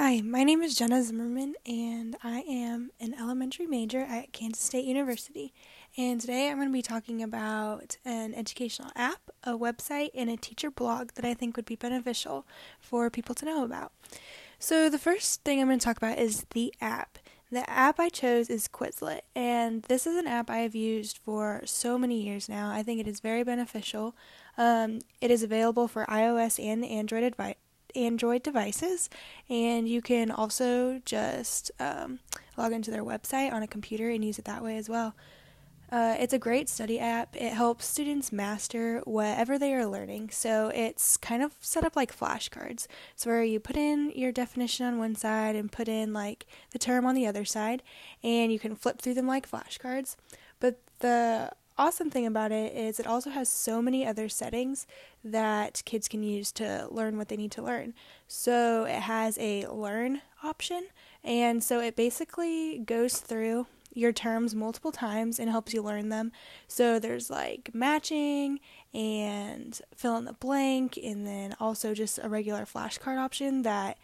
Hi, my name is Jenna Zimmerman, and I am an elementary major at Kansas State University. And today I'm going to be talking about an educational app, a website, and a teacher blog that I think would be beneficial for people to know about. So, the first thing I'm going to talk about is the app. The app I chose is Quizlet, and this is an app I have used for so many years now. I think it is very beneficial. Um, it is available for iOS and Android advi- Android devices, and you can also just um, log into their website on a computer and use it that way as well. Uh, it's a great study app. It helps students master whatever they are learning. So it's kind of set up like flashcards. So where you put in your definition on one side and put in like the term on the other side, and you can flip through them like flashcards. But the awesome thing about it is it also has so many other settings that kids can use to learn what they need to learn. So it has a learn option, and so it basically goes through your terms multiple times and helps you learn them. So there's like matching and fill in the blank, and then also just a regular flashcard option that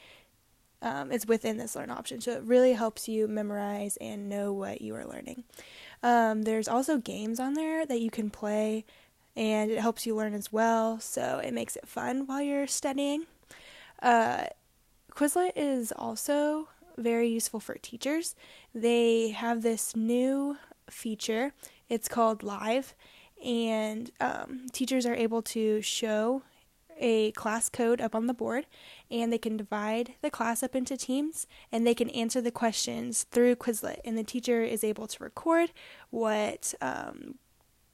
um, is within this learn option. So it really helps you memorize and know what you are learning. Um, there's also games on there that you can play, and it helps you learn as well. So it makes it fun while you're studying. Uh, Quizlet is also very useful for teachers. They have this new feature. It's called Live, and um, teachers are able to show a class code up on the board and they can divide the class up into teams and they can answer the questions through Quizlet and the teacher is able to record what um,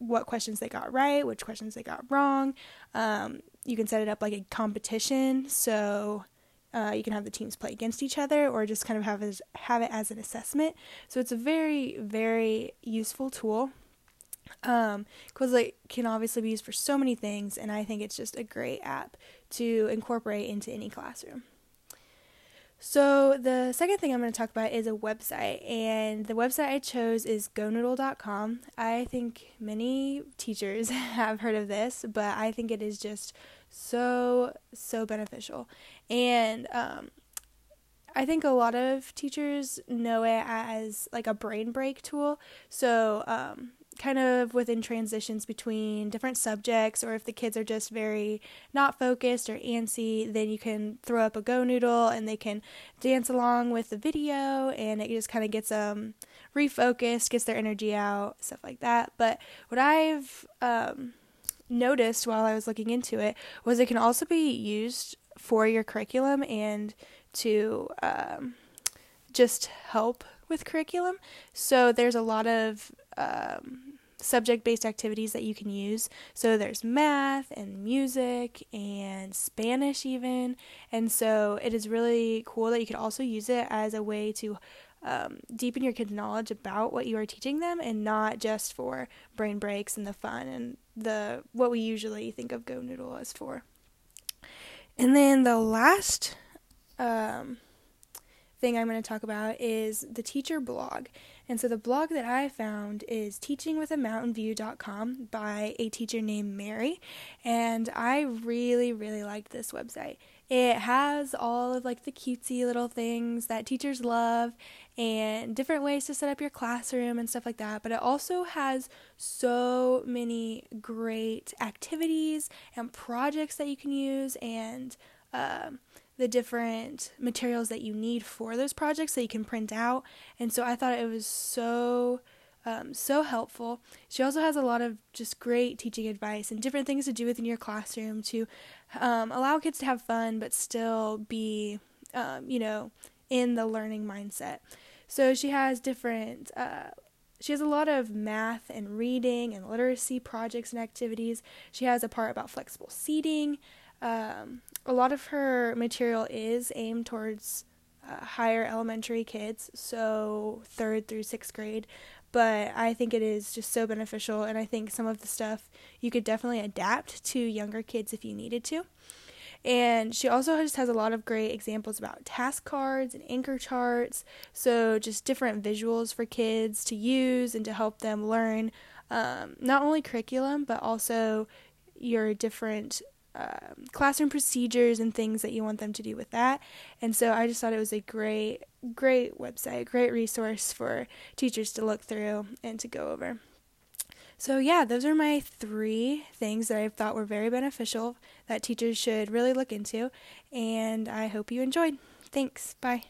what questions they got right, which questions they got wrong. Um, you can set it up like a competition, so uh, you can have the teams play against each other, or just kind of have it, have it as an assessment. So it's a very very useful tool um, Quizlet can obviously be used for so many things, and I think it's just a great app to incorporate into any classroom. So, the second thing I'm going to talk about is a website, and the website I chose is gonoodle.com. I think many teachers have heard of this, but I think it is just so, so beneficial. And um, I think a lot of teachers know it as like a brain break tool. So, um, kind of within transitions between different subjects, or if the kids are just very not focused or antsy, then you can throw up a go noodle and they can dance along with the video, and it just kind of gets them refocused, gets their energy out, stuff like that. But what I've um, noticed while I was looking into it was it can also be used for your curriculum and to um, just help with curriculum. So there's a lot of um, subject based activities that you can use. So there's math and music and Spanish, even. And so it is really cool that you could also use it as a way to um, deepen your kids' knowledge about what you are teaching them and not just for brain breaks and the fun and the what we usually think of Go Noodle as for. And then the last um, thing I'm going to talk about is the teacher blog. And so the blog that I found is teachingwithamountainview.com by a teacher named Mary. And I really, really liked this website. It has all of like the cutesy little things that teachers love and different ways to set up your classroom and stuff like that. But it also has so many great activities and projects that you can use and um, the different materials that you need for those projects that you can print out. And so I thought it was so um, so helpful. She also has a lot of just great teaching advice and different things to do within your classroom to um, allow kids to have fun but still be, um, you know, in the learning mindset. So she has different. Uh, she has a lot of math and reading and literacy projects and activities. She has a part about flexible seating, um, a lot of her material is aimed towards uh, higher elementary kids, so third through sixth grade. But I think it is just so beneficial, and I think some of the stuff you could definitely adapt to younger kids if you needed to. And she also just has a lot of great examples about task cards and anchor charts. So, just different visuals for kids to use and to help them learn um, not only curriculum, but also your different uh, classroom procedures and things that you want them to do with that. And so I just thought it was a great, great website, great resource for teachers to look through and to go over. So, yeah, those are my three things that I thought were very beneficial that teachers should really look into. And I hope you enjoyed. Thanks. Bye.